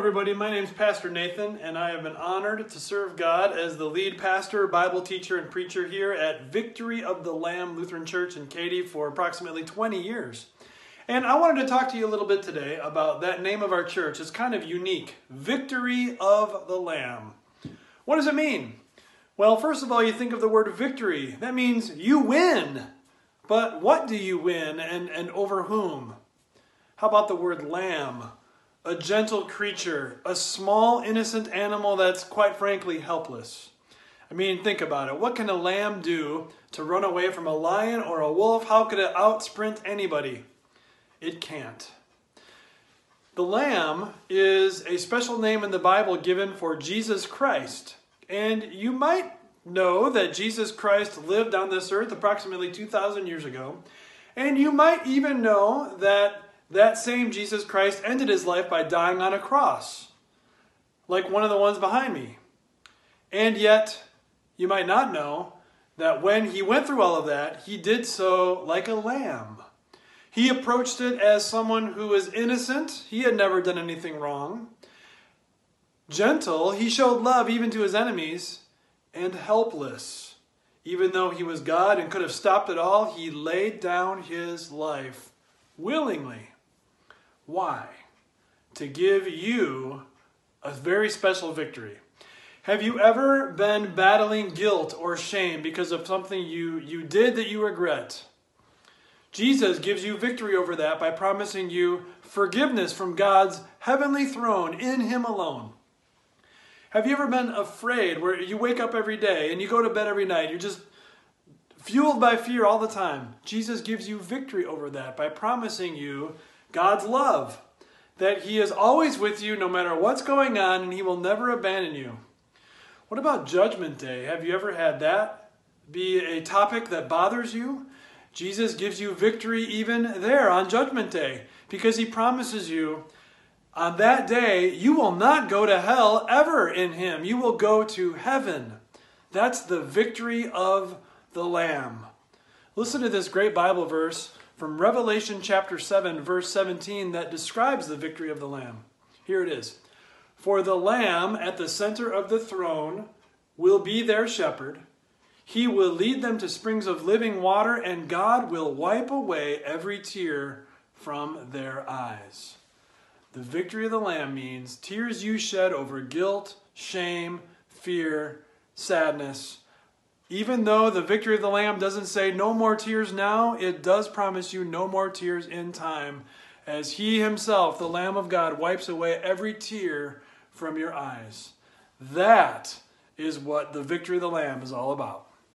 everybody. My name is Pastor Nathan, and I have been honored to serve God as the lead pastor, Bible teacher, and preacher here at Victory of the Lamb Lutheran Church in Katy for approximately 20 years. And I wanted to talk to you a little bit today about that name of our church. It's kind of unique Victory of the Lamb. What does it mean? Well, first of all, you think of the word victory. That means you win. But what do you win and, and over whom? How about the word lamb? A gentle creature, a small, innocent animal that's quite frankly helpless. I mean, think about it. What can a lamb do to run away from a lion or a wolf? How could it outsprint anybody? It can't. The lamb is a special name in the Bible given for Jesus Christ. And you might know that Jesus Christ lived on this earth approximately 2,000 years ago. And you might even know that that same Jesus Christ ended his life by dying on a cross, like one of the ones behind me. And yet, you might not know that when he went through all of that, he did so like a lamb. He approached it as someone who was innocent, he had never done anything wrong. Gentle, he showed love even to his enemies, and helpless. Even though he was God and could have stopped it all, he laid down his life willingly. Why? To give you a very special victory. Have you ever been battling guilt or shame because of something you, you did that you regret? Jesus gives you victory over that by promising you forgiveness from God's heavenly throne in Him alone. Have you ever been afraid where you wake up every day and you go to bed every night? You're just fueled by fear all the time. Jesus gives you victory over that by promising you God's love, that He is always with you no matter what's going on and He will never abandon you. What about Judgment Day? Have you ever had that be a topic that bothers you? Jesus gives you victory even there on Judgment Day because He promises you on that day you will not go to hell ever in Him. You will go to heaven. That's the victory of the Lamb. Listen to this great Bible verse from Revelation chapter 7, verse 17, that describes the victory of the Lamb. Here it is For the Lamb at the center of the throne will be their shepherd. He will lead them to springs of living water, and God will wipe away every tear from their eyes. The victory of the Lamb means tears you shed over guilt, shame, fear, sadness, even though the victory of the Lamb doesn't say no more tears now, it does promise you no more tears in time, as He Himself, the Lamb of God, wipes away every tear from your eyes. That is what the victory of the Lamb is all about.